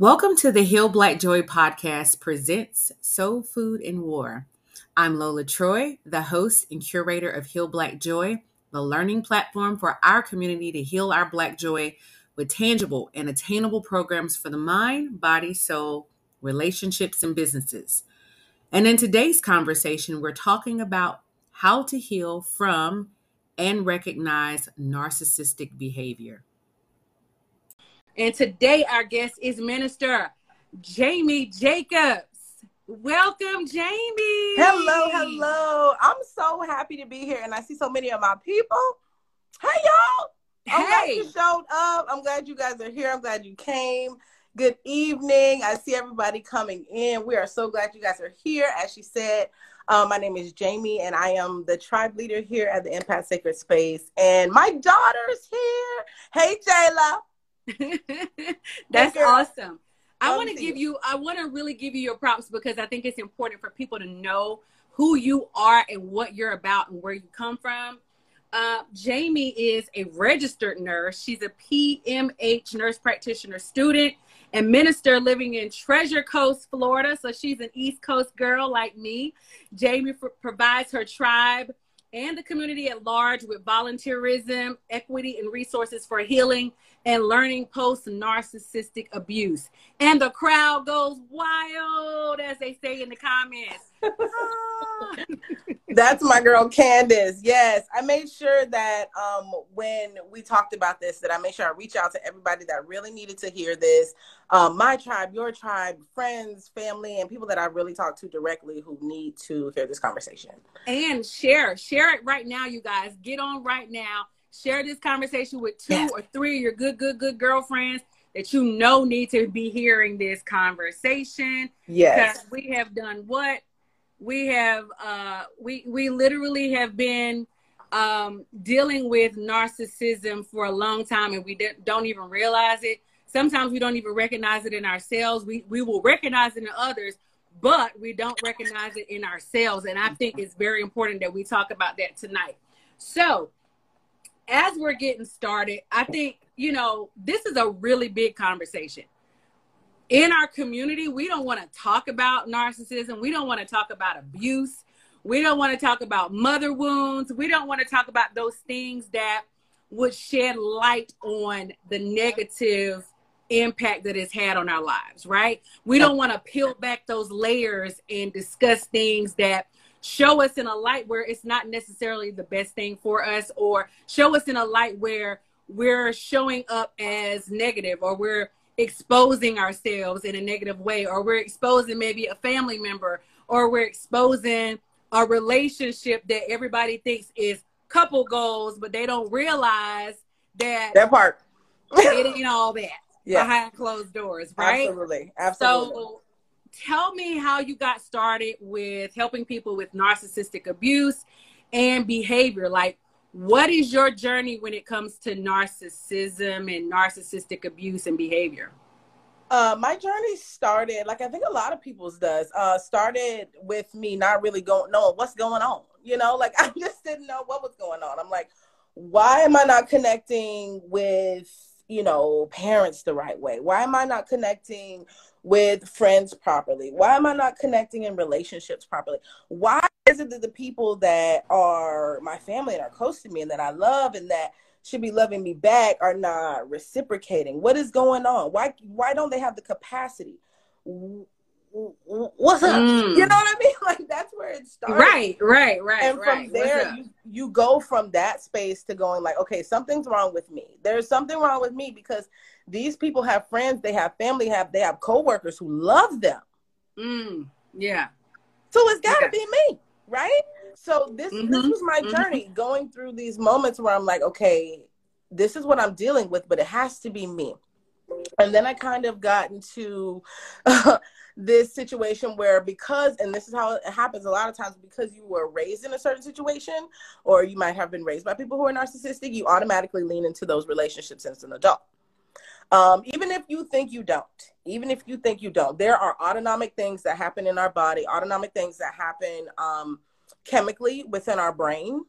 Welcome to the Heal Black Joy podcast presents Soul Food and War. I'm Lola Troy, the host and curator of Heal Black Joy, the learning platform for our community to heal our Black joy with tangible and attainable programs for the mind, body, soul, relationships, and businesses. And in today's conversation, we're talking about how to heal from and recognize narcissistic behavior. And today, our guest is Minister Jaime Jacobs. Welcome, Jaime. Hello, hello. I'm so happy to be here, and I see so many of my people. Hey, y'all. I'm glad you showed up. I'm glad you guys are here. I'm glad you came. Good evening. I see everybody coming in. We are so glad you guys are here. As she said, um, my name is Jaime, and I am the tribe leader here at the Impact Sacred Space. And my daughter's here. Hey, Jayla. That's awesome. I want to give you, I want to really give you your props because I think it's important for people to know who you are and what you're about and where you come from. Uh, Jaime is a registered nurse. She's a PMH nurse practitioner student and minister living in Treasure Coast, Florida. So she's an East Coast girl like me. Jaime f- provides her tribe and the community at large with volunteerism, equity, and resources for healing and learning post narcissistic abuse. And the crowd goes wild, as they say in the comments. That's my girl Candace. Yes, I made sure that um, when we talked about this, that I made sure I reach out to everybody that really needed to hear this. Um, my tribe, your tribe, friends, family, and people that I really talk to directly who need to hear this conversation. And share, share it right now, you guys. Get on right now. Share this conversation with two yes. or three of your good, good, good girlfriends that you know need to be hearing this conversation. Yes. Because we have done what? We have uh, we we literally have been um, dealing with narcissism for a long time, and we don't even realize it. Sometimes we don't even recognize it in ourselves. We we will recognize it in others, but we don't recognize it in ourselves. And I think it's very important that we talk about that tonight. So, as we're getting started, I think you know this is a really big conversation in our community, we don't want to talk about narcissism. We don't want to talk about abuse. We don't want to talk about mother wounds. We don't want to talk about those things that would shed light on the negative impact that it's had on our lives, right? We don't want to peel back those layers and discuss things that show us in a light where it's not necessarily the best thing for us or show us in a light where we're showing up as negative or we're exposing ourselves in a negative way, or we're exposing maybe a family member, or we're exposing a relationship that everybody thinks is couple goals, but they don't realize that that part it ain't all that yeah. behind closed doors, right? Absolutely, absolutely. So, tell me how you got started with helping people with narcissistic abuse and behavior. Like, what is your journey when it comes to narcissism and narcissistic abuse and behavior? Uh, my journey started, like I think a lot of people's does, uh, started with me not really going, knowing what's going on. You know, like I just didn't know what was going on. I'm like, why am I not connecting with, you know, parents the right way? Why am I not connecting with friends properly? Why am I not connecting in relationships properly? Why is it that the people that are my family and are close to me and that I love and that should be loving me back are not reciprocating? What is going on? Why why don't they have the capacity? What's up? Mm. You know what I mean? Like that's where it starts. Right, right, right. And from right. there, you, you go from that space to going like, okay, something's wrong with me. There's something wrong with me because these people have friends, they have family, have they have coworkers who love them. Mm. Yeah. So it's got to yeah. be me, right? So this mm-hmm. this was my mm-hmm. journey mm-hmm. going through these moments where I'm like, okay, this is what I'm dealing with, but it has to be me. And then I kind of got into uh, this situation where because and this is how it happens a lot of times because you were raised in a certain situation or you might have been raised by people who are narcissistic you automatically lean into those relationships as an adult um, even if you think you don't even if you think you don't there are autonomic things that happen in our body autonomic things that happen um, chemically within our brain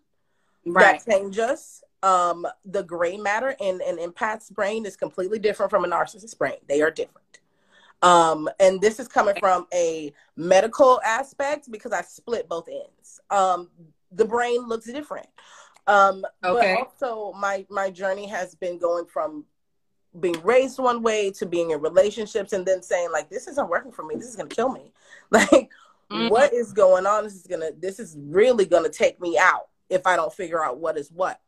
right. that change us um, the gray matter in an empath's brain is completely different from a narcissist's brain they are different Um, and this is coming from a medical aspect because I split both ends. Um, the brain looks different. Um, okay. But also, my my journey has been going from being raised one way to being in relationships and then saying like this isn't working for me. This is gonna kill me. Like mm-hmm. what is going on? This is gonna this is really gonna take me out if i don't figure out what is what.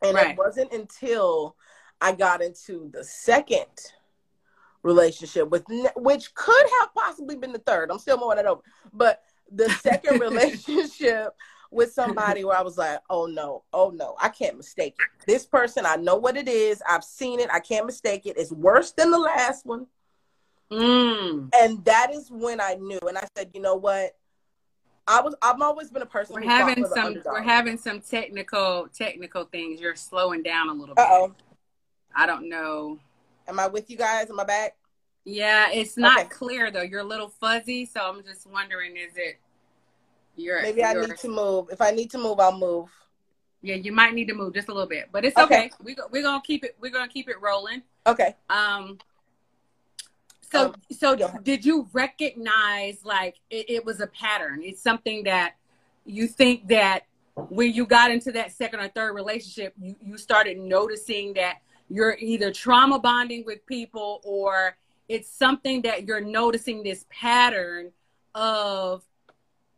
And right. it wasn't until i got into the second relationship with which could have possibly been the third. I'm still mulling it over. But the second relationship with somebody where I was like, oh no, oh no, I can't mistake it. This person, I know what it is. I've seen it. I can't mistake it. It's worse than the last one. Mm. And that is when I knew. And I said, you know what? I was I've always been a person we're having some we're having some technical technical things. You're slowing down a little bit. oh I don't know. Am I with you guys? Am I back? Yeah, it's not okay. clear though. You're a little fuzzy, so I'm just wondering is it you're maybe you're, I need to move. If I need to move, I'll move. Yeah, you might need to move just a little bit, but it's okay. okay. We we're gonna keep it. We're gonna keep it rolling. Okay. Um. So um, so did you recognize like it, it was a pattern? It's something that you think that when you got into that second or third relationship, you, you started noticing that you're either trauma bonding with people or it's something that you're noticing this pattern of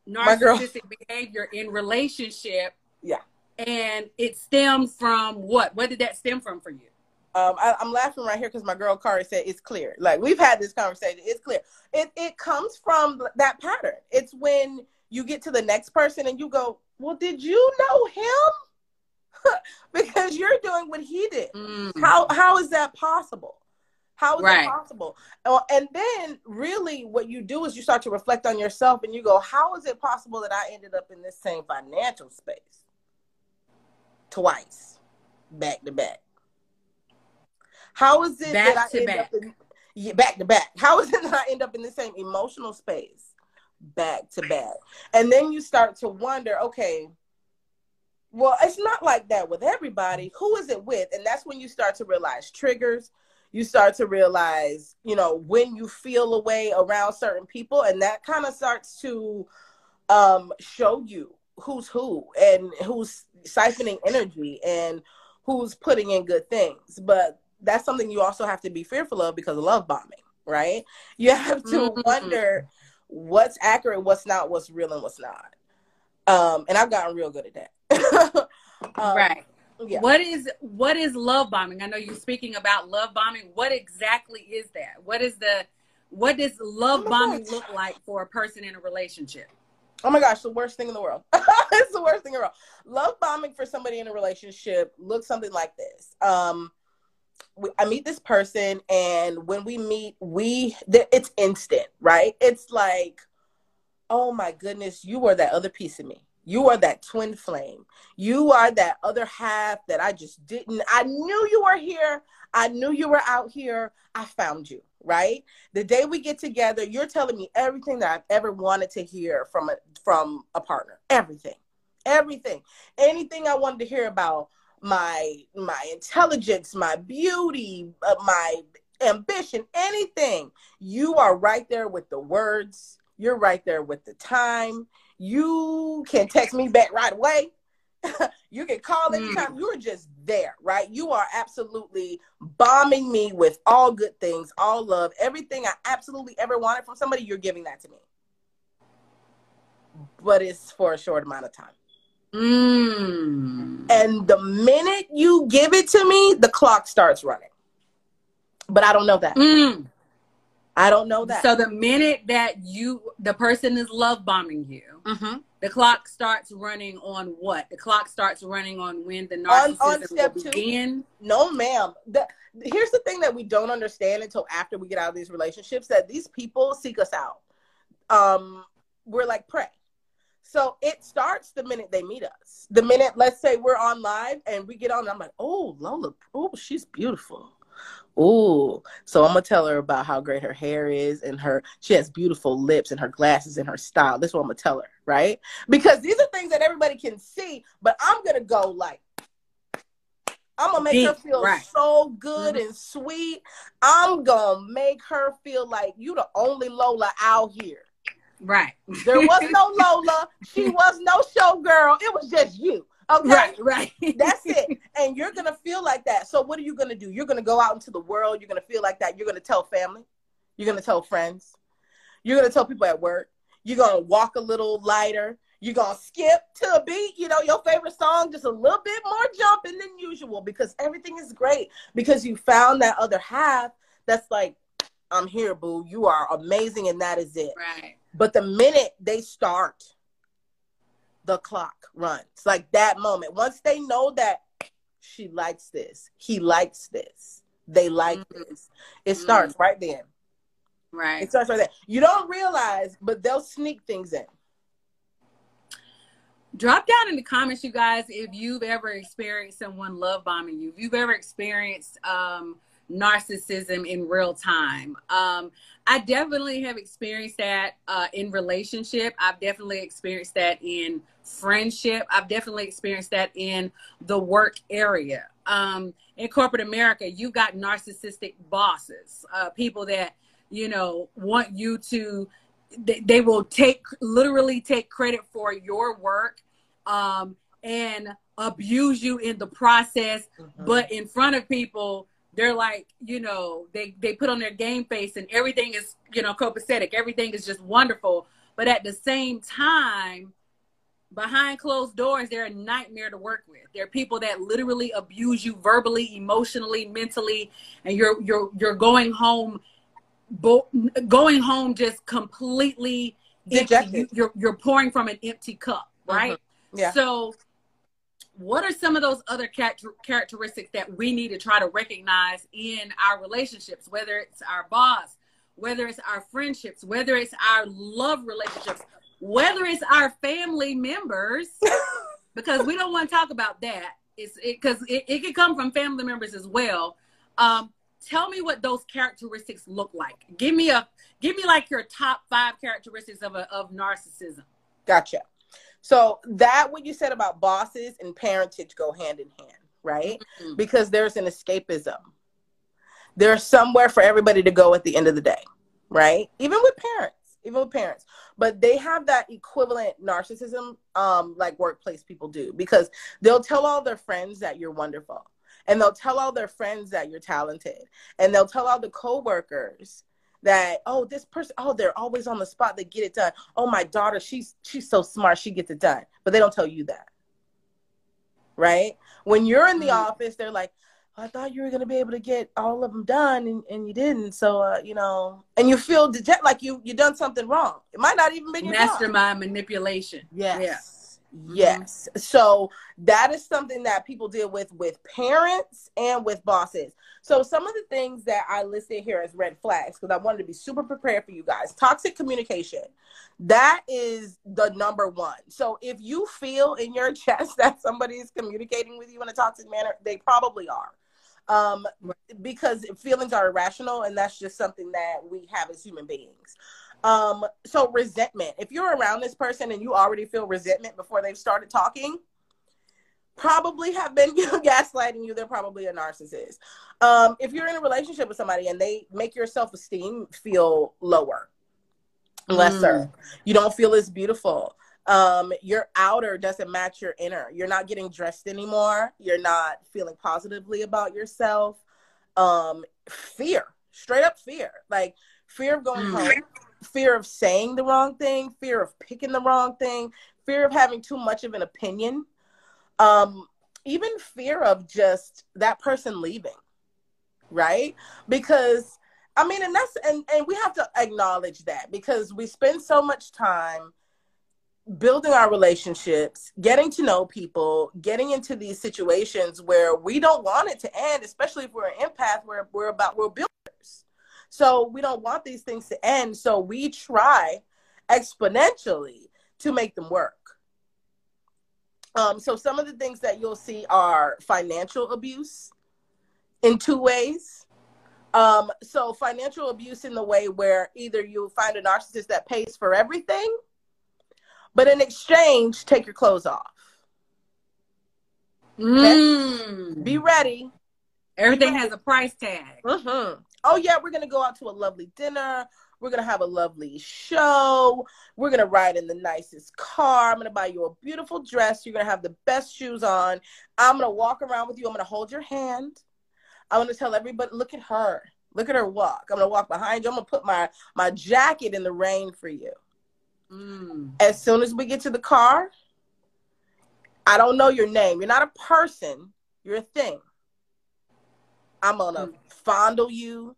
narcissistic behavior in relationship. Yeah. And it stems from what? What did that stem from for you? Um, I, am laughing right here because my girl Kari said it's clear. Like we've had this conversation, it's clear. It it comes from that pattern. It's when you get to the next person and you go, "Well, did you know him?" because you're doing what he did. Mm. How how is that possible? How is right. it possible? Uh, and then, really, what you do is you start to reflect on yourself and you go, How is it possible that I ended up in this same financial space twice, back to back? How is it back that I end back. up in yeah, back to back? How is it that I end up in the same emotional space back to back? And then you start to wonder, okay, well, it's not like that with everybody. Who is it with? And that's when you start to realize triggers you start to realize, you know, when you feel a way around certain people, and that kind of starts to um, show you who's who and who's siphoning energy and who's putting in good things. But that's something you also have to be fearful of because of love bombing, right? You have to mm-hmm. wonder what's accurate, what's not, what's real, and what's not. Um, and I've gotten real good at that. um, right. Yeah. What is what is love bombing? I know you're speaking about love bombing. What exactly is that? What is the what does love oh bombing gosh. look like for a person in a relationship? Oh my gosh, the worst thing in the world. it's the worst thing in the world. Love bombing for somebody in a relationship looks something like this. Um, I meet this person, and when we meet, we it's instant, right? It's like, oh my goodness, you are that other piece of me. You are that twin flame. You are that other half that I just didn't. I knew you were here. I knew you were out here. I found you, right? The day we get together, you're telling me everything that I've ever wanted to hear from a from a partner. Everything. Everything. Anything I wanted to hear about my my intelligence, my beauty, uh, my ambition, anything. You are right there with the words. You're right there with the time you can text me back right away. you can call mm. anytime. Mm. You're just there, right? You are absolutely bombing me with all good things, all love, everything I absolutely ever wanted from somebody. You're giving that to me, but it's for a short amount of time. Mm. And the minute you give it to me, the clock starts running. But I don't know that. Mm. I don't know that. So the minute that you, the person is love bombing you, mm-hmm. the clock starts running on what? The clock starts running on when the narcissism on, on step will begin. Two, no, ma'am. The, here's the thing that we don't understand until after we get out of these relationships: that these people seek us out. Um, we're like prey. So it starts the minute they meet us. The minute, let's say we're on live and we get on, I'm like, oh, Lola, oh, she's beautiful. Ooh, so I'm gonna tell her about how great her hair is and her she has beautiful lips and her glasses and her style. This is what I'm gonna tell her, right? Because these are things that everybody can see, but I'm gonna go like I'm gonna make Deep, her feel right. so good mm-hmm. and sweet. I'm gonna make her feel like you the only Lola out here. Right. There was no Lola. She was no showgirl. It was just you. Okay. Right, right. That's it. And you're gonna feel like that. So what are you gonna do? You're gonna go out into the world, you're gonna feel like that. You're gonna tell family, you're gonna tell friends, you're gonna tell people at work, you're gonna walk a little lighter, you're gonna skip to a beat, you know, your favorite song, just a little bit more jumping than usual because everything is great because you found that other half that's like, I'm here, boo. You are amazing, and that is it. Right. But the minute they start, the clock runs. Like that moment. Once they know that she likes this, he likes this, they like mm-hmm. this, it mm-hmm. starts right then. Right. It starts right there. You don't realize, but they'll sneak things in. Drop down in the comments, you guys, if you've ever experienced someone love bombing you, if you've ever experienced um, narcissism in real time. Um, I definitely have experienced that uh, in relationship. I've definitely experienced that in friendship. I've definitely experienced that in the work area. Um, in corporate America, you got narcissistic bosses, uh, people that you know want you to. They, they will take literally take credit for your work um, and abuse you in the process, mm-hmm. but in front of people they're like, you know, they they put on their game face and everything is, you know, copacetic. Everything is just wonderful. But at the same time, behind closed doors, they're a nightmare to work with. They're people that literally abuse you verbally, emotionally, mentally, and you're you're you're going home, bo- going home just completely dejected. You're you're pouring from an empty cup, right? Mm-hmm. Yeah. So what are some of those other characteristics that we need to try to recognize in our relationships whether it's our boss whether it's our friendships whether it's our love relationships whether it's our family members because we don't want to talk about that it's because it, it, it can come from family members as well um, tell me what those characteristics look like give me a give me like your top five characteristics of a, of narcissism gotcha so that what you said about bosses and parentage go hand in hand, right? Mm-hmm. Because there's an escapism. There's somewhere for everybody to go at the end of the day, right? Even with parents, even with parents. But they have that equivalent narcissism, um, like workplace people do, because they'll tell all their friends that you're wonderful. And they'll tell all their friends that you're talented. And they'll tell all the coworkers that oh this person oh they're always on the spot they get it done oh my daughter she's she's so smart she gets it done but they don't tell you that right when you're in the mm-hmm. office they're like I thought you were going to be able to get all of them done and, and you didn't. So, uh, you know, and you feel deject like you, you done something wrong. It might not even be your mastermind manipulation. Yes. Yeah. Mm-hmm. Yes. So that is something that people deal with with parents and with bosses. So some of the things that I listed here as red flags because I wanted to be super prepared for you guys. Toxic communication. That is the number one. So if you feel in your chest that somebody is communicating with you in a toxic manner, they probably are. Um, because feelings are irrational and that's just something that we have as human beings. Um, so resentment. If you're around this person and you already feel resentment before they've started talking, probably have been you know, gaslighting you. They're probably a narcissist. Um, if you're in a relationship with somebody and they make your self esteem feel lower, lesser, mm. you don't feel as beautiful. Um, your outer doesn't match your inner. You're not getting dressed anymore. You're not feeling positively about yourself. Um, fear, straight up fear, like fear of going mm. home fear of saying the wrong thing, fear of picking the wrong thing, fear of having too much of an opinion, um, even fear of just that person leaving, right? Because I mean, and that's and and we have to acknowledge that because we spend so much time building our relationships, getting to know people, getting into these situations where we don't want it to end, especially if we're an empath, where we're about we're builders. So we don't want these things to end. So we try exponentially to make them work. Um, so some of the things that you'll see are financial abuse in two ways. Um, so financial abuse in the way where either you find a narcissist that pays for everything, but in exchange, take your clothes off. Mm. Be ready. Everything has a price tag. Mm-hmm. Oh yeah, we're gonna go out to a lovely dinner. We're gonna have a lovely show. We're gonna ride in the nicest car. I'm gonna buy you a beautiful dress. You're gonna have the best shoes on. I'm gonna walk around with you. I'm gonna hold your hand. I'm gonna tell everybody, look at her. Look at her walk. I'm gonna walk behind you. I'm gonna put my my jacket in the rain for you. Mm. As soon as we get to the car, I don't know your name. You're not a person. You're a thing. I'm gonna mm. fondle you.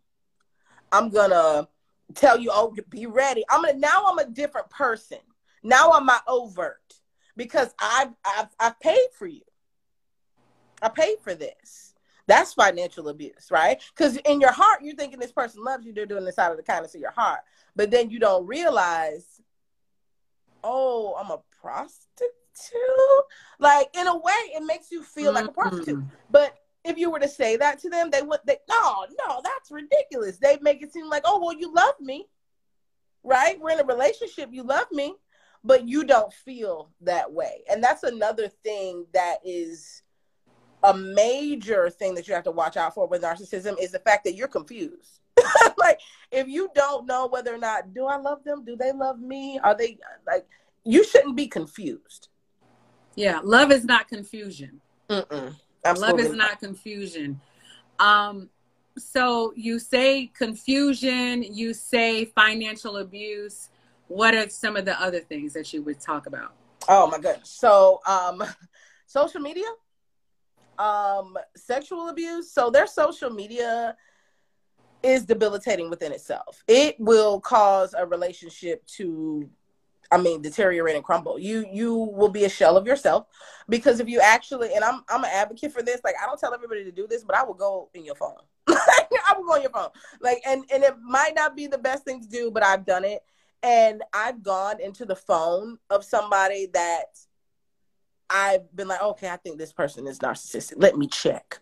I'm gonna tell you, oh, be ready. I'm gonna now I'm a different person. Now I'm my overt because I've I've I've paid for you. I paid for this. That's financial abuse, right? Because in your heart, you're thinking this person loves you. They're doing this out of the kindness of your heart. But then you don't realize, oh, I'm a prostitute. Like in a way, it makes you feel mm-hmm. like a prostitute. Mm-hmm. But if you were to say that to them, they would they no, no, that's ridiculous. They make it seem like, oh well, you love me. Right? We're in a relationship, you love me, but you don't feel that way. And that's another thing that is a major thing that you have to watch out for with narcissism is the fact that you're confused. like if you don't know whether or not do I love them? Do they love me? Are they like you shouldn't be confused. Yeah, love is not confusion. Love is not confusion. Um, so you say confusion, you say financial abuse. What are some of the other things that you would talk about? Oh my goodness. So um social media, um, sexual abuse. So their social media is debilitating within itself. It will cause a relationship to I mean, deteriorate and crumble. You you will be a shell of yourself because if you actually and I'm I'm an advocate for this. Like I don't tell everybody to do this, but I will go in your phone. I will go on your phone. Like and and it might not be the best thing to do, but I've done it. And I've gone into the phone of somebody that I've been like, okay, I think this person is narcissistic. Let me check.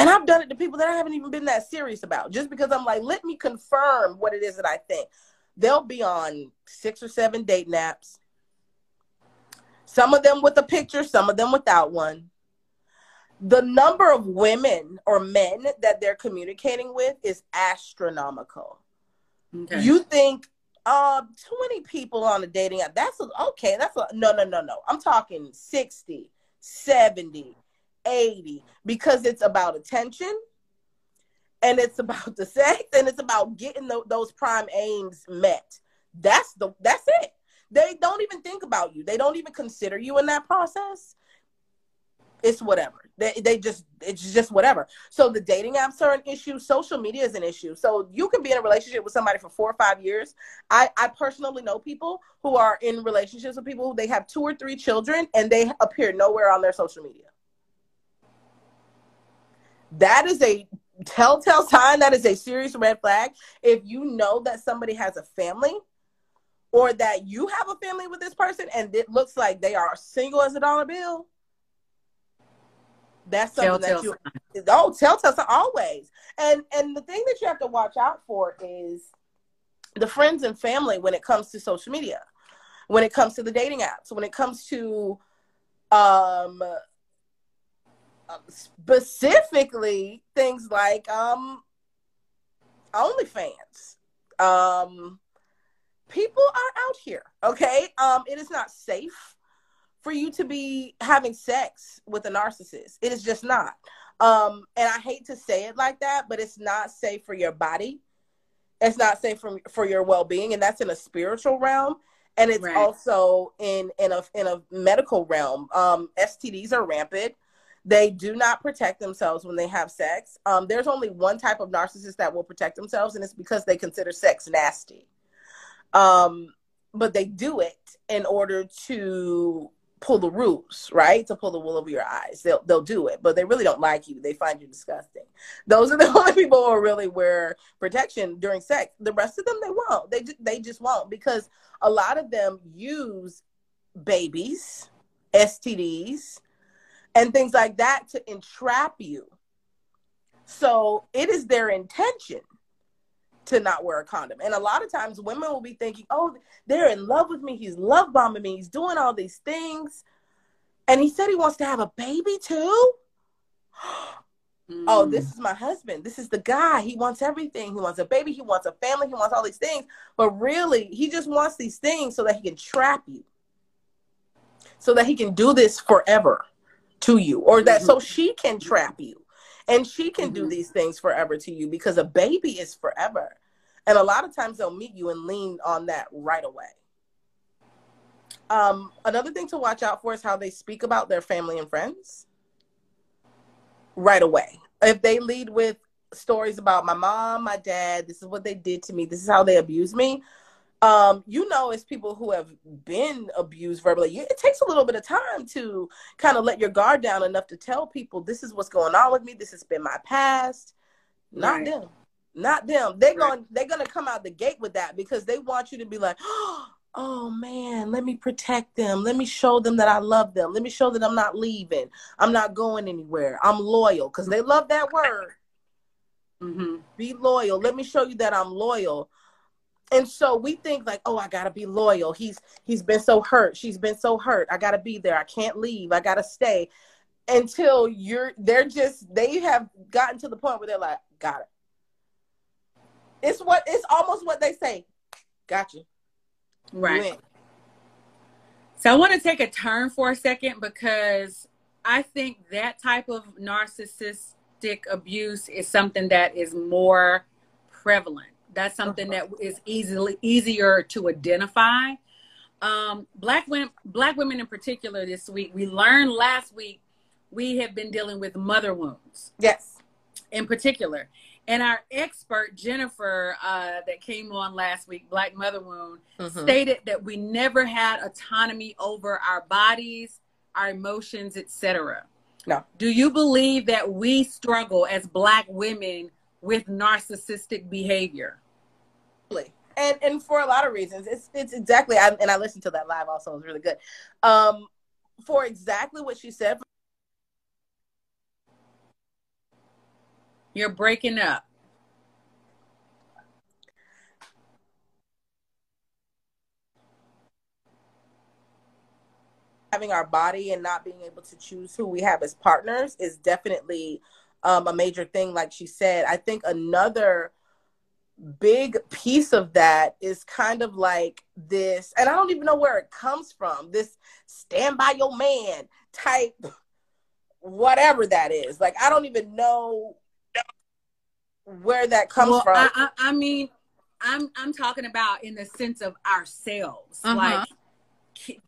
And I've done it to people that I haven't even been that serious about, just because I'm like, let me confirm what it is that I think they'll be on six or seven date naps. Some of them with a picture, some of them without one. The number of women or men that they're communicating with is astronomical. Okay. You think uh 20 people on a dating app that's a, okay that's a, no no no no i'm talking 60 70 80 because it's about attention and it's about the sex and it's about getting the, those prime aims met. That's the that's it. They don't even think about you. They don't even consider you in that process. It's whatever. They, they just it's just whatever. So the dating apps are an issue. Social media is an issue. So you can be in a relationship with somebody for four or five years. I i personally know people who are in relationships with people who they have two or three children and they appear nowhere on their social media that is a telltale sign that is a serious red flag if you know that somebody has a family or that you have a family with this person and it looks like they are single as a dollar bill that's something telltale that you sign. oh telltale sign always and and the thing that you have to watch out for is the friends and family when it comes to social media when it comes to the dating apps when it comes to um specifically things like um OnlyFans. Um people are out here, okay? Um it is not safe for you to be having sex with a narcissist. It is just not. Um and I hate to say it like that, but it's not safe for your body. It's not safe for for your well-being and that's in a spiritual realm and it's right. also in in a in a medical realm. Um STDs are rampant they do not protect themselves when they have sex. Um, there's only one type of narcissist that will protect themselves, and it's because they consider sex nasty. Um, but they do it in order to pull the rules, right? To pull the wool over your eyes. They'll they'll do it, but they really don't like you. They find you disgusting. Those are the only people who really wear protection during sex. The rest of them they won't. They they just won't because a lot of them use babies, STDs, and things like that to entrap you. So it is their intention to not wear a condom. And a lot of times women will be thinking, oh, they're in love with me. He's love bombing me. He's doing all these things. And he said he wants to have a baby too. Mm. Oh, this is my husband. This is the guy. He wants everything. He wants a baby. He wants a family. He wants all these things. But really, he just wants these things so that he can trap you, so that he can do this forever to you, or that mm-hmm. so she can trap you and she can mm-hmm. do these things forever to you because a baby is forever. And a lot of times they'll meet you and lean on that right away. Um, another thing to watch out for is how they speak about their family and friends right away. If they lead with stories about my mom, my dad, this is what they did to me, this is how they abused me. Um, you know, as people who have been abused verbally, it takes a little bit of time to kind of let your guard down enough to tell people this is what's going on with me. This has been my past. Not right. them, not them. They're right. going. They're going to come out the gate with that because they want you to be like, oh man, let me protect them. Let me show them that I love them. Let me show that I'm not leaving. I'm not going anywhere. I'm loyal because they love that word. Mm-hmm. Be loyal. Let me show you that I'm loyal. And so we think like, oh, I gotta be loyal. He's he's been so hurt. She's been so hurt. I gotta be there. I can't leave. I gotta stay. Until you're they're just they have gotten to the point where they're like, got it. It's what it's almost what they say. gotcha. Right. So I want to take a turn for a second because I think that type of narcissistic abuse is something that is more prevalent. That's something uh-huh. that is easily easier to identify. Um, black women, black women in particular, this week we learned last week we have been dealing with mother wounds. Yes, in particular, and our expert, Jennifer, uh, that came on last week, Black Mother Wound, mm-hmm. stated that we never had autonomy over our bodies, our emotions, etc. No. Do you believe that we struggle as Black women with narcissistic behavior? And and for a lot of reasons, it's it's exactly. I, and I listened to that live also. It was really good. Um, for exactly what she said You're breaking up. Having our body and not being able to choose who we have as partners is definitely um, a major thing, like she said. I think another big piece of that is kind of like this, and I don't even know where it comes from this stand by your man type, whatever that is. Like, I don't even know where that comes well, from. I, I, I, mean, I'm I'm talking about in the sense of ourselves. Uh-huh. Like,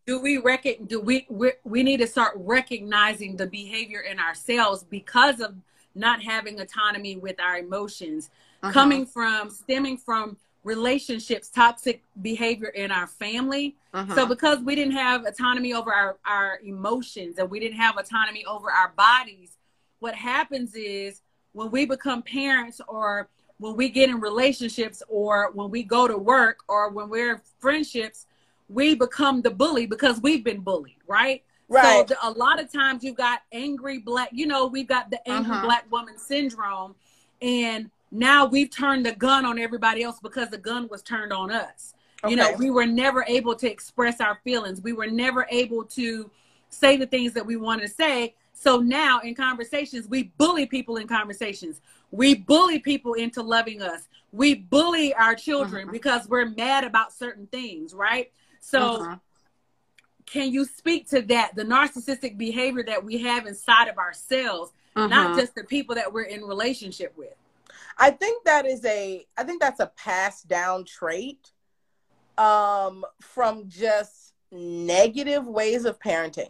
do we reckon? Do we, we we need to start recognizing the behavior in ourselves because of not having autonomy with our emotions, uh-huh. coming from stemming from relationships, toxic behavior in our family. Uh-huh. So because we didn't have autonomy over our, our emotions and we didn't have autonomy over our bodies, what happens is when we become parents or when we get in relationships or when we go to work or when we're friendships, we become the bully because we've been bullied, right? Right. So a lot of times you've got angry black, you know, we've got the angry uh-huh. black woman syndrome. And now we've turned the gun on everybody else because the gun was turned on us. Okay. You know, we were never able to express our feelings. We were never able to say the things that we wanted to say so now in conversations, we bully people in conversations. We bully people into loving us. We bully our children uh-huh. because we're mad about certain things, right? So uh-huh. can you speak to that, the narcissistic behavior that we have inside of ourselves, uh-huh. not just the people that we're in relationship with? I think that is a I think that's a passed down trait um from just negative ways of parenting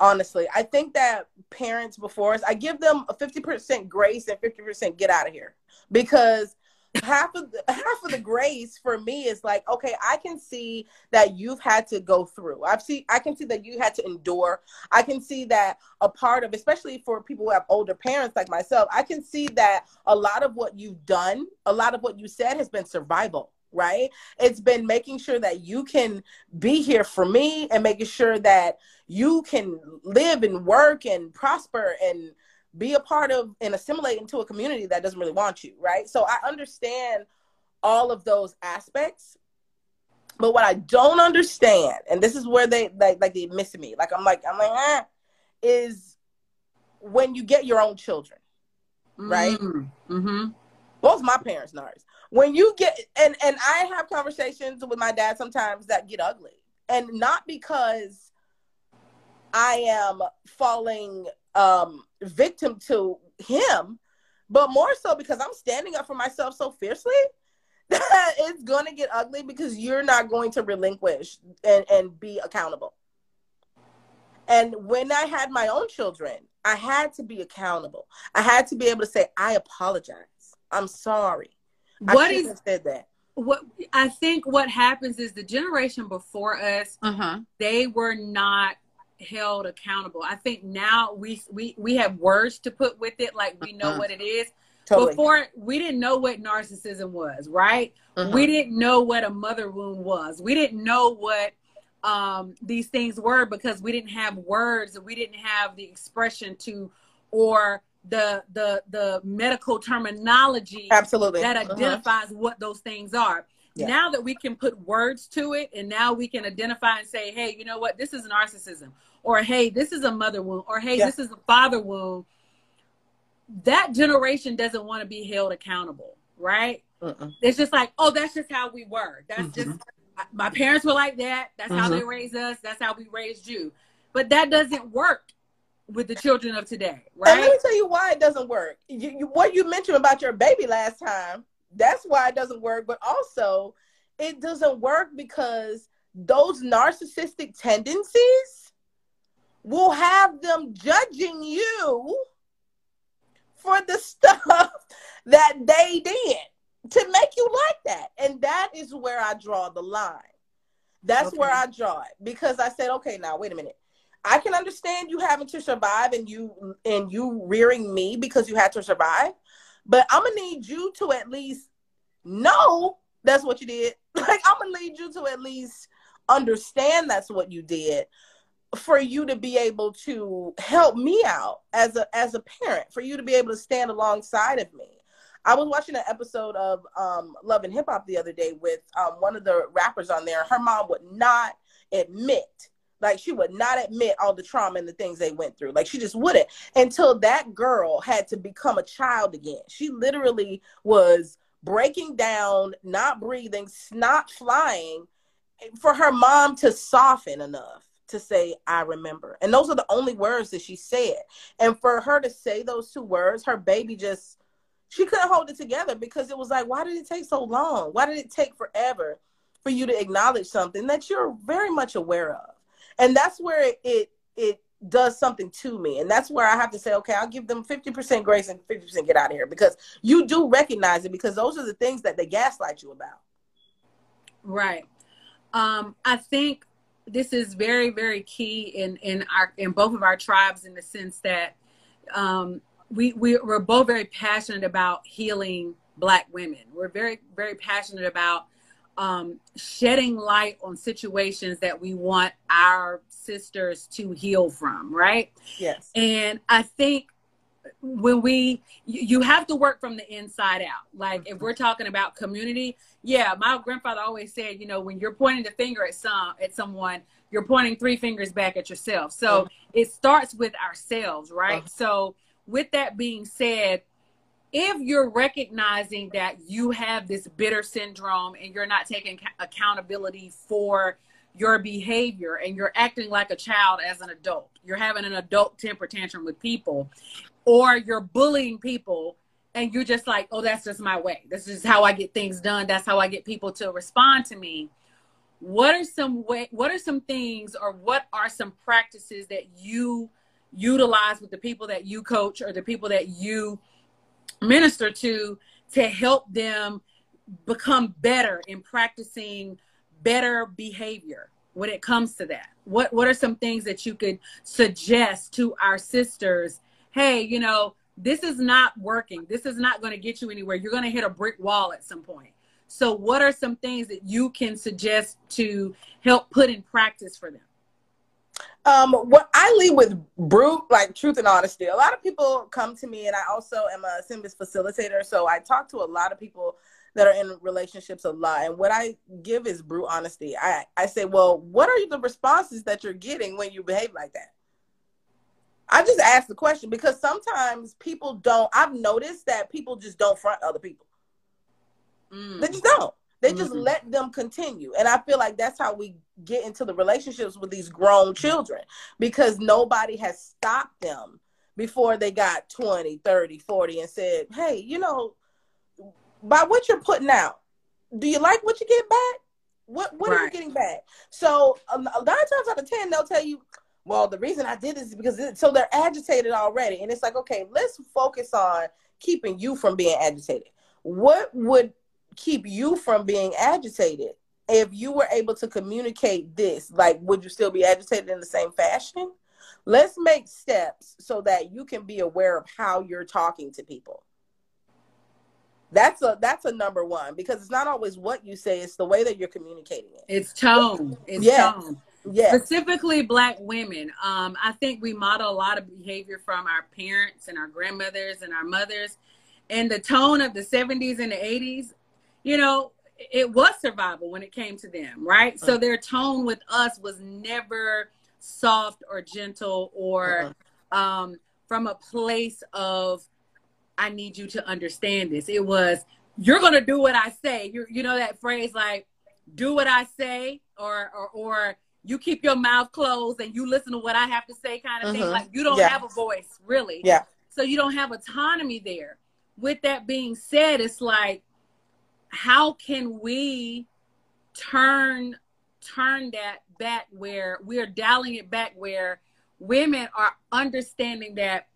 honestly. I think that parents before us, I give them a 50% grace and 50% get out of here because half of the half of the grace for me is like okay i can see that you've had to go through i've seen i can see that you had to endure i can see that a part of especially for people who have older parents like myself i can see that a lot of what you've done a lot of what you said has been survival right? It's been making sure that you can be here for me and making sure that you can live and work and prosper and be a part of and assimilate into a community that doesn't really want you, right? So I understand all of those aspects. But what I don't understand, and this is where they like like they miss me. Like I'm like I'm like eh, is when you get your own children, right? Mm-hmm. mm-hmm. Both my parents, nurse. When you get and and I have conversations with my dad sometimes that get ugly, and not because I am falling um, victim to him, but more so because I'm standing up for myself so fiercely that it's going to get ugly because you're not going to relinquish and, and be accountable. And when I had my own children, I had to be accountable. I had to be able to say, I apologize. I'm sorry. What is said that? What I think what happens is the generation before us, uh-huh. they were not held accountable. I think now we we we have words to put with it, like we know uh-huh. what it is. Totally. Before we didn't know what narcissism was, right? Uh-huh. We didn't know what a mother wound was. We didn't know what um, these things were because we didn't have words. We didn't have the expression to, or the the the medical terminology absolutely that uh-huh. identifies uh-huh. what those things are. Yeah. Now that we can put words to it, and now we can identify and say, "Hey, you know what? This is narcissism," or "Hey, this is a mother wound," or "Hey, yeah. this is a father wound." that generation doesn't want to be held accountable, right? Uh-uh. It's just like, oh, that's just how we were. That's mm-hmm. just my parents were like that. That's mm-hmm. how they raised us. That's how we raised you. But that doesn't work with the children of today, right? And let me tell you why it doesn't work. You, you, what you mentioned about your baby last time, that's why it doesn't work. But also, it doesn't work because those narcissistic tendencies will have them judging you for the stuff that they did to make you like that. And that is where I draw the line. That's okay. where I draw it because I said, okay, now wait a minute. I can understand you having to survive and you and you rearing me because you had to survive, but I'm gonna need you to at least know that's what you did. Like I'm gonna need you to at least understand that's what you did for you to be able to help me out as a as a parent, for you to be able to stand alongside of me. I was watching an episode of um, Love and Hip Hop the other day with um, one of the rappers on there. Her mom would not admit, like she would not admit all the trauma and the things they went through. Like she just wouldn't until that girl had to become a child again. She literally was breaking down, not breathing, snot flying, for her mom to soften enough to say, I remember. And those are the only words that she said. And for her to say those two words, her baby just, she couldn't hold it together because it was like, why did it take so long? Why did it take forever for you to acknowledge something that you're very much aware of? And that's where it, it, does something to me. And that's where I have to say, okay, I'll give them 50% grace and 50% get out of here because you do recognize it because those are the things that they gaslight you about. Right. Um, I think this is very very key in in our in both of our tribes in the sense that um, we, we we're both very passionate about healing black women we're very very passionate about um, shedding light on situations that we want our sisters to heal from right? Yes. And i think when we you have to work from the inside out. Like if we're talking about community yeah my grandfather always said you know when you're pointing the finger at some at someone you're pointing three fingers back at yourself. So uh-huh. it starts with ourselves right? Uh-huh. so with that being said if you're recognizing that you have this bitter syndrome and you're not taking accountability for your behavior and you're acting like a child as an adult you're having an adult temper tantrum with people or you're bullying people and you're just like, oh, that's just my way. This is how I get things done. That's how I get people to respond to me. What are some way what are some things or what are some practices that you utilize with the people that you coach or the people that you minister to to help them become better in practicing better behavior when it comes to that? What what are some things that you could suggest to our sisters hey, you know, this is not working. This is not going to get you anywhere. You're going to hit a brick wall at some point. So, what are some things that you can suggest to help put in practice for them? Um, what I lead with brute, like truth and honesty. A lot of people come to me, and I also am a SYMBIS facilitator. So I talk to a lot of people that are in relationships a lot. And what I give is brute honesty. I, I say, well, what are the responses that you're getting when you behave like that? I just ask the question because sometimes people don't. I've noticed that people just don't front other people. Mm. They just don't. They just mm-hmm. let them continue. And I feel like that's how we get into the relationships with these grown children because nobody has stopped them before they got 20, 30, 40 and said, hey, you know, by what you're putting out, do you like what you get back? What what right. are you getting back? So um, nine times out of ten, they'll tell you, well, the reason I did this is because it, so they're agitated already, and it's like, okay, let's focus on keeping you from being agitated. What would keep you from being agitated if you were able to communicate this? Like, would you still be agitated in the same fashion? Let's make steps so that you can be aware of how you're talking to people that's a that's a number one because it's not always what you say it's the way that you're communicating it it's tone it's yes. tone yeah specifically black women um i think we model a lot of behavior from our parents and our grandmothers and our mothers and the tone of the 70s and the 80s you know it was survival when it came to them right uh-huh. so their tone with us was never soft or gentle or uh-huh. um from a place of I need you to understand this. It was, you're going to do what I say. You you know that phrase like, do what I say, or, or, or you keep your mouth closed and you listen to what I have to say kind of thing. Like you don't yeah. have a voice really. Yeah. So you don't have autonomy there. With that being said, it's like, how can we turn turn that back where we're dialing it back where women are understanding that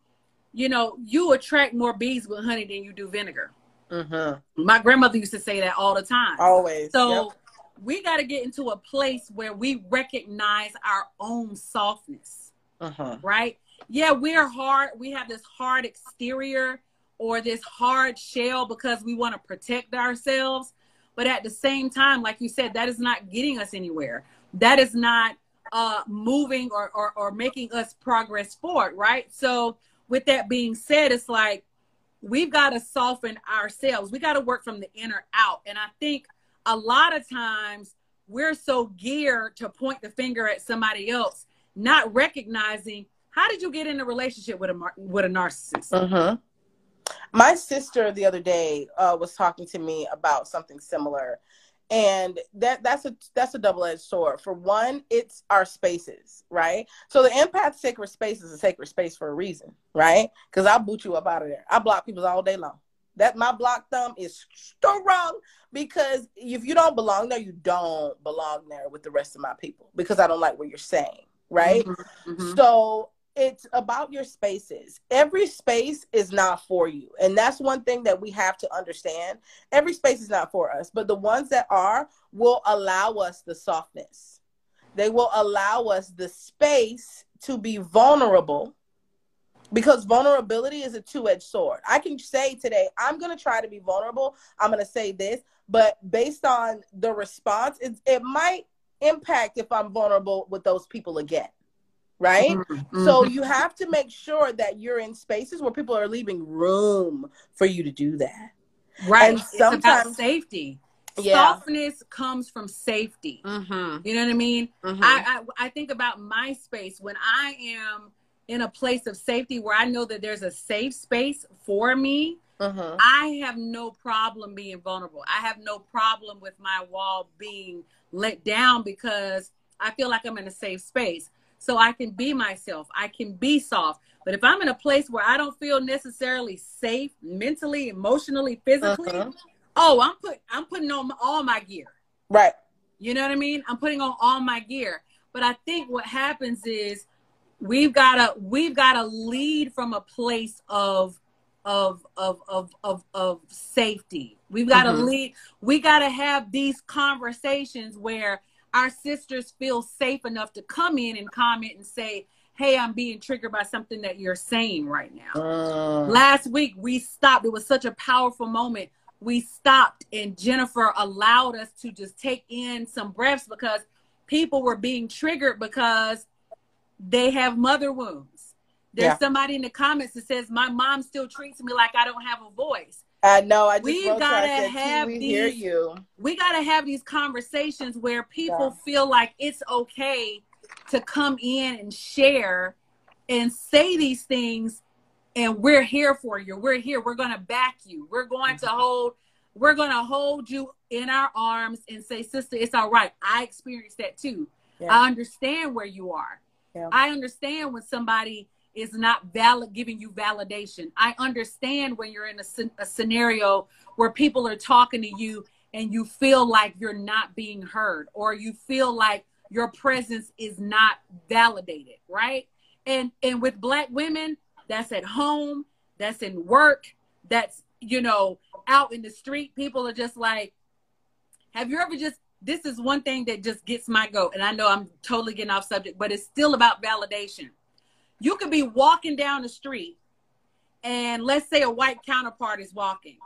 you know, you attract more bees with honey than you do vinegar. Mm-hmm. My grandmother used to say that all the time. Always. So yep. we got to get into a place where we recognize our own softness. Uh-huh. Right? Yeah, we're hard. We have this hard exterior or this hard shell because we want to protect ourselves. But at the same time, like you said, that is not getting us anywhere. That is not uh, moving or, or, or making us progress forward, right? So with that being said, it's like we've got to soften ourselves. We got to work from the inner out. And I think a lot of times we're so geared to point the finger at somebody else, not recognizing how did you get in a relationship with a with a narcissist. Uh-huh. My sister the other day uh, was talking to me about something similar, and that that's a that's a double-edged sword. For one it's our spaces right? So the empath sacred space is a sacred space for a reason right? Because i'll boot you up out of there. I block people all day long. That my block thumb is strong because if you don't belong there you don't belong there with the rest of my people because i don't like what you're saying right? Mm-hmm, mm-hmm. so it's about your spaces. Every space is not for you. And that's one thing that we have to understand. Every space is not for us, but the ones that are will allow us the softness. They will allow us the space to be vulnerable because vulnerability is a two-edged sword. I can say today, I'm going to try to be vulnerable. I'm going to say this, but based on the response, it, it might impact if I'm vulnerable with those people again right? Mm-hmm. So you have to make sure that you're in spaces where people are leaving room for you to do that. Right. And sometimes safety. Yeah. Softness comes from safety. Mm-hmm. You know what I mean? Mm-hmm. I, I I think about my space when I am in a place of safety where I know that there's a safe space for me. Mm-hmm. I have no problem being vulnerable. I have no problem with my wall being let down because I feel like I'm in a safe space so I can be myself. I can be soft. But if I'm in a place where I don't feel necessarily safe mentally, emotionally, physically, uh-huh. oh, I'm put I'm putting on all my gear. Right. You know what I mean? I'm putting on all my gear. But I think what happens is we've gotta we've gotta lead from a place of of of of of, of safety. We've got to mm-hmm. lead. We got to have these conversations where our sisters feel safe enough to come in and comment and say, Hey, I'm being triggered by something that you're saying right now. Uh. Last week, we stopped. It was such a powerful moment. We stopped, and Jennifer allowed us to just take in some breaths because people were being triggered because they have mother wounds. There's yeah. somebody in the comments that says, My mom still treats me like I don't have a voice. I know. I we gotta have we these, hear you. We gotta have these conversations where people yeah. feel like it's okay to come in and share and say these things and we're here for you. We're here. We're going to back you. We're going to mm-hmm. hold we're going to hold you in our arms and say, "Sister, it's all right. I experienced that too. Yeah. I understand where you are. Yeah. I understand when somebody is not valid giving you validation. I understand when you're in a, a scenario where people are talking to you and you feel like you're not being heard or you feel like your presence is not validated, right? And and with black women, that's at home, that's in work, that's you know, out in the street, people are just like, have you ever just this is one thing that just gets my goat, and I know I'm totally getting off subject, but it's still about validation. You could be walking down the street, and let's say a white counterpart is walking.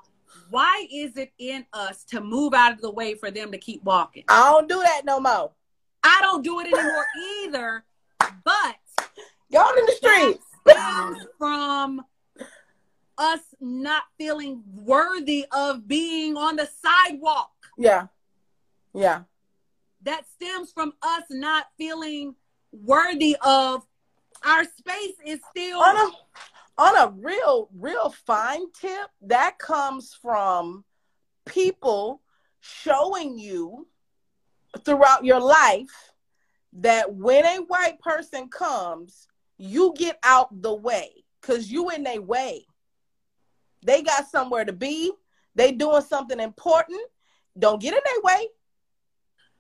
Why is it in us to move out of the way for them to keep walking? I don't do that no more. I don't do it anymore either. But y'all in the street from us not feeling worthy of being on the sidewalk. Yeah. Yeah. That stems from us not feeling worthy of our space is still on a on a real real fine tip that comes from people showing you throughout your life that when a white person comes you get out the way because you in their way. They got somewhere to be. They doing something important. Don't get in their way.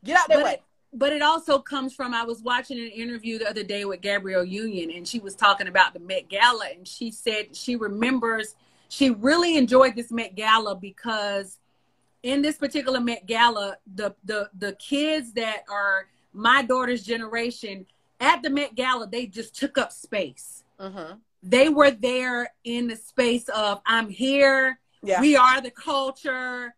Get out their but way. it, but it also comes from i was watching an interview the other day with gabrielle union and she was talking about the met gala and she said she remembers she really enjoyed this met gala because in this particular met gala the the the kids that are my daughter's generation at the Met Gala, they just took up space. Mm-hmm. They were there in the space of I'm here. Yeah. We are the culture.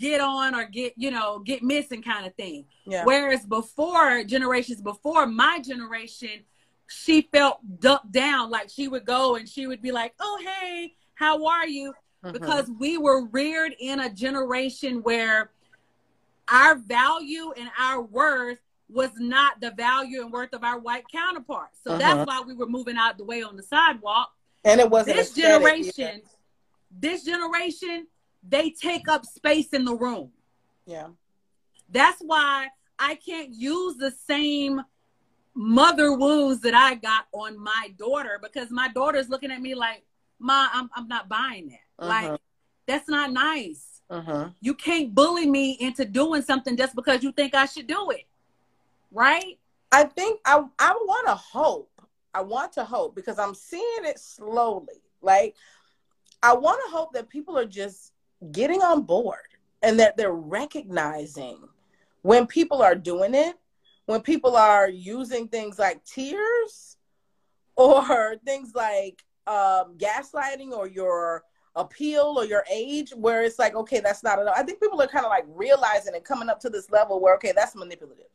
Get on or get you know get missing kind of thing. Yeah. Whereas before generations before my generation, she felt ducked down. Like she would go and she would be like, "Oh hey, how are you?" Mm-hmm. Because we were reared in a generation where our value and our worth was not the value and worth of our white counterparts. So uh-huh. that's why we were moving out the way on the sidewalk. And it wasn't this generation. This generation, they take up space in the room. Yeah. That's why I can't use the same mother wounds that I got on my daughter because my daughter's looking at me like, "Ma, I'm I'm not buying that. Uh-huh. Like, that's not nice. Uh-huh. You can't bully me into doing something just because you think I should do it." right? I think I I want to hope. I want to hope because I'm seeing it slowly. Like I want to hope that people are just getting on board and that they're recognizing when people are doing it, when people are using things like tears or things like um, gaslighting or your appeal or your age, where it's like, okay, that's not enough. I think people are kind of like realizing and coming up to this level where, okay, that's manipulative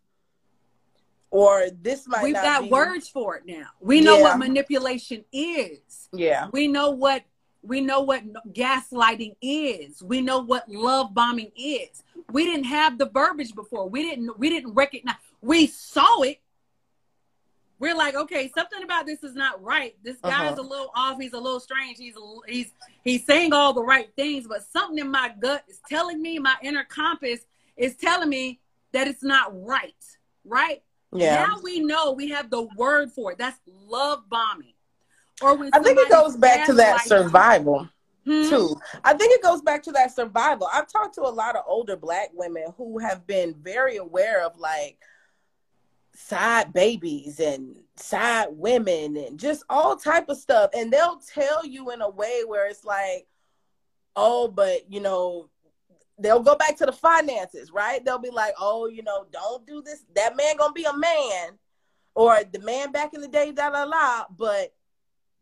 or this might we've got be... words for it now we know yeah. what manipulation is yeah we know what we know what gaslighting is we know what love bombing is we didn't have the verbiage before we didn't we didn't recognize we saw it we're like okay something about this is not right this guy's uh-huh. a little off he's a little strange he's he's he's saying all the right things but something in my gut is telling me my inner compass is telling me that it's not right right yeah. Now we know we have the word for it. That's love bombing. Or when I think it goes back to that survival. Hmm? Too. I think it goes back to that survival. I've talked to a lot of older black women who have been very aware of like side babies and side women and just all type of stuff and they'll tell you in a way where it's like oh but you know they'll go back to the finances, right? They'll be like, oh, you know, don't do this. That man gonna be a man, or the man back in the day, da la la. But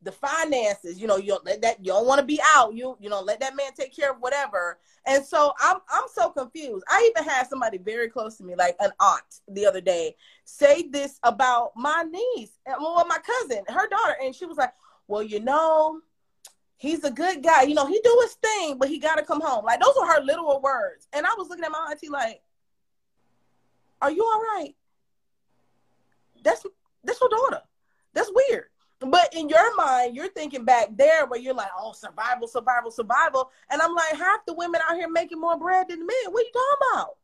the finances, you know, you don't let that you don't want to be out. You you know, let that man take care of whatever. And so I'm I'm so confused. I even had somebody very close to me, like an aunt, the other day, say this about my niece, well, my cousin, her daughter, and she was like, well, you know he's a good guy. You know, he do his thing, but he got to come home. Like those were her literal words. And I was looking at my auntie like, "Are you all right?" That's that's your daughter. That's weird. But in your mind, you're thinking back there where you're like, "Oh, survival, survival, survival," and I'm like, half the women out here making more bread than the men. What are you talking about?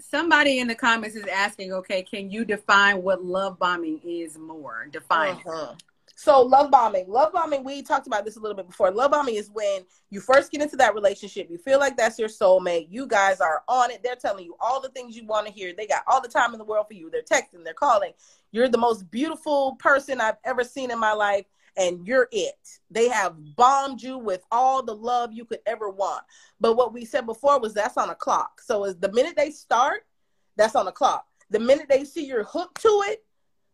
Somebody in the comments is asking, okay, can you define what love bombing is more? Define uh-huh. So love bombing, love bombing. We talked about this a little bit before. Love bombing is when you first get into that relationship. You feel like that's your soulmate. You guys are on it. They're telling you all the things you want to hear. They got all the time in the world for you. They're texting. They're calling. You're the most beautiful person I've ever seen in my life, and you're it. They have bombed you with all the love you could ever want. But what we said before was that's on a clock. So as the minute they start, that's on a clock. The minute they see you're hooked to it,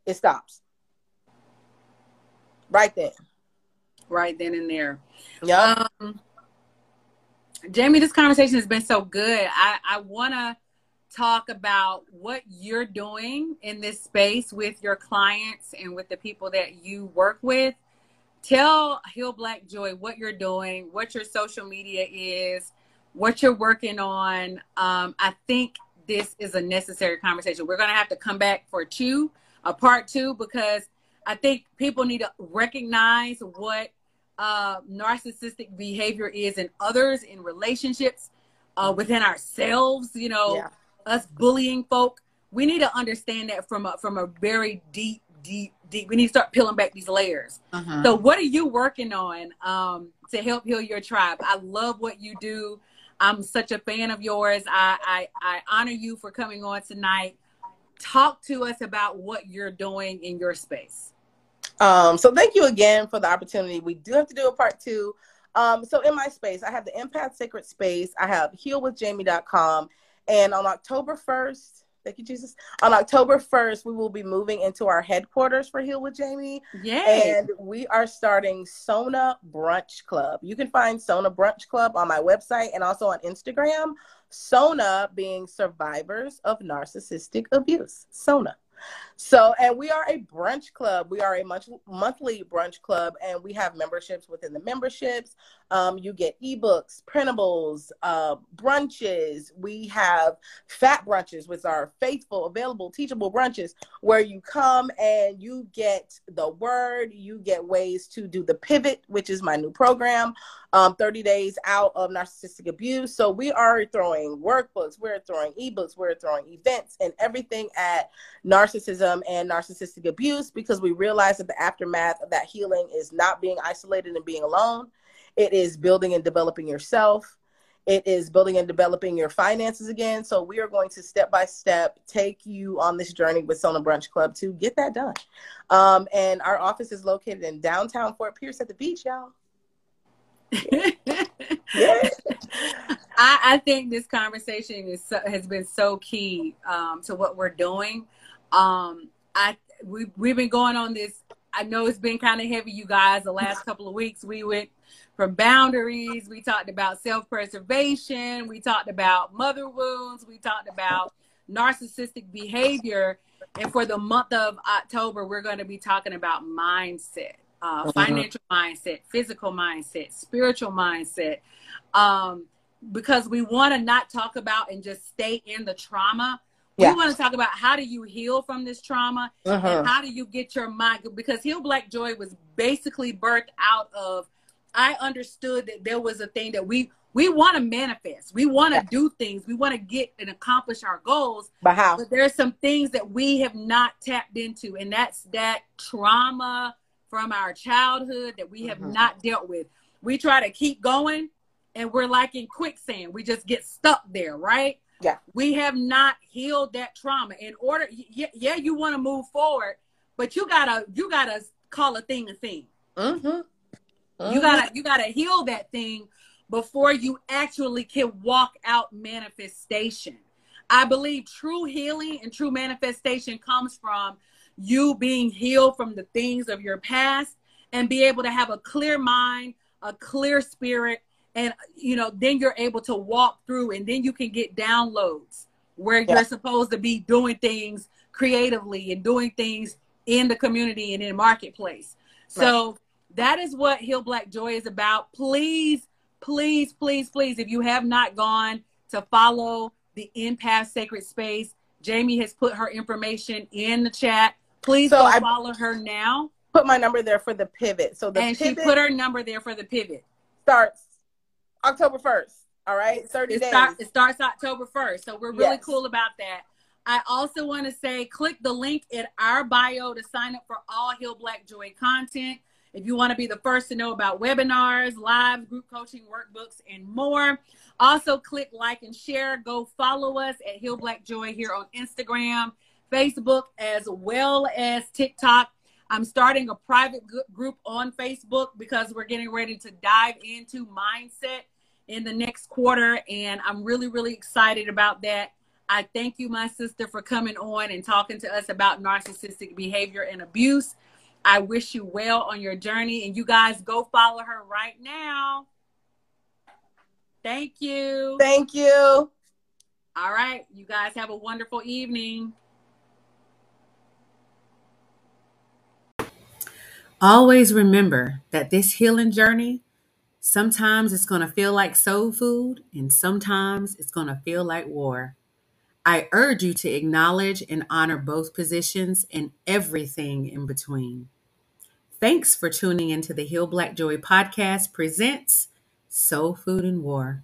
it stops right then. Right then and there. Yeah. Um, Jaime, this conversation has been so good. I, I want to talk about what you're doing in this space with your clients and with the people that you work with. Tell Heal Black Joy what you're doing, what your social media is, what you're working on. Um, I think this is a necessary conversation. We're going to have to come back for two, a part two, because I think people need to recognize what uh, narcissistic behavior is in others, in relationships, uh, within ourselves. You know, yeah. Us bullying folk. We need to understand that from a from a very deep, deep, deep. We need to start peeling back these layers. Uh-huh. So, what are you working on um, to help heal your tribe? I love what you do. I'm such a fan of yours. I, I, I honor you for coming on tonight. Talk to us about what you're doing in your space. Um, so thank you again for the opportunity. We do have to do a part two. Um, so in my space, I have the Empath Sacred Space. I have healwithjaime.com. And on October 1st, thank you, Jesus. On October 1st, we will be moving into our headquarters for Heal with Jaime. Yeah. And we are starting Sona Brunch Club. You can find Sona Brunch Club on my website and also on Instagram. Sona being survivors of narcissistic abuse. Sona. So, and we are a brunch club. We are a month, monthly brunch club, and we have memberships within the memberships. Um, you get ebooks, printables, uh, brunches. We have fat brunches, which are faithful, available, teachable brunches, where you come and you get the word. You get ways to do the pivot, which is my new program um, 30 days out of narcissistic abuse. So we are throwing workbooks, we're throwing ebooks, we're throwing events and everything at narcissism and narcissistic abuse because we realize that the aftermath of that healing is not being isolated and being alone. It is building and developing yourself. It is building and developing your finances again. So we are going to step by step take you on this journey with Sona Brunch Club to get that done. Um, and our office is located in downtown Fort Pierce at the beach, y'all. I, I, think this conversation is so, has been so key um, to what we're doing. Um, I we we've been going on this. I know it's been kind of heavy, you guys. The last couple of weeks, we went from boundaries. We talked about self preservation. We talked about mother wounds. We talked about narcissistic behavior. And for the month of October, we're going to be talking about mindset uh, uh-huh. financial mindset, physical mindset, spiritual mindset, um, because we want to not talk about and just stay in the trauma. Yeah. We want to talk about how do you heal from this trauma uh-huh. and how do you get your mind because Heal Black Joy was basically birthed out of I understood that there was a thing that we we want to manifest. We want to yeah. do things. We want to get and accomplish our goals. But how? But there's some things that we have not tapped into, and that's that trauma from our childhood that we have mm-hmm. not dealt with. We try to keep going and we're like in quicksand. We just get stuck there, right? Yeah. We have not healed that trauma. In order, yeah, yeah you want to move forward, but you gotta, you gotta call a thing a thing. Mm-hmm. Mm-hmm. You gotta, you gotta heal that thing before you actually can walk out manifestation. I believe true healing and true manifestation comes from you being healed from the things of your past and be able to have a clear mind, a clear spirit, and you know, then you're able to walk through and then you can get downloads where yeah. you're supposed to be doing things creatively and doing things in the community and in the marketplace. Right. So That is what Heal Black Joy is about. Please, please, please, please, if you have not gone to follow the Empath Sacred Space, Jaime has put her information in the chat. Please so go I follow her now. Put my number there for the pivot. So the and pivot she put her number there for the pivot. Starts October first. All right, thirty it days. Start, it starts October first, so we're really yes. cool about that. I also want to say click the link in our bio to sign up for all Heal Black Joy content. If you want to be the first to know about webinars, live group coaching workbooks, and more, also click like and share. Go follow us at Heal Black Joy here on Instagram, Facebook, as well as TikTok. I'm starting a private group on Facebook because we're getting ready to dive into mindset in the next quarter. And I'm really, really excited about that. I thank you, my sister, for coming on and talking to us about narcissistic behavior and abuse. I wish you well on your journey. And you guys go follow her right now. Thank you. Thank you. All right. You guys have a wonderful evening. Always remember that this healing journey, sometimes it's going to feel like soul food, and sometimes it's going to feel like war. I urge you to acknowledge and honor both positions and everything in between. Thanks for tuning into the Heal Black Joy podcast presents Soul Food and War.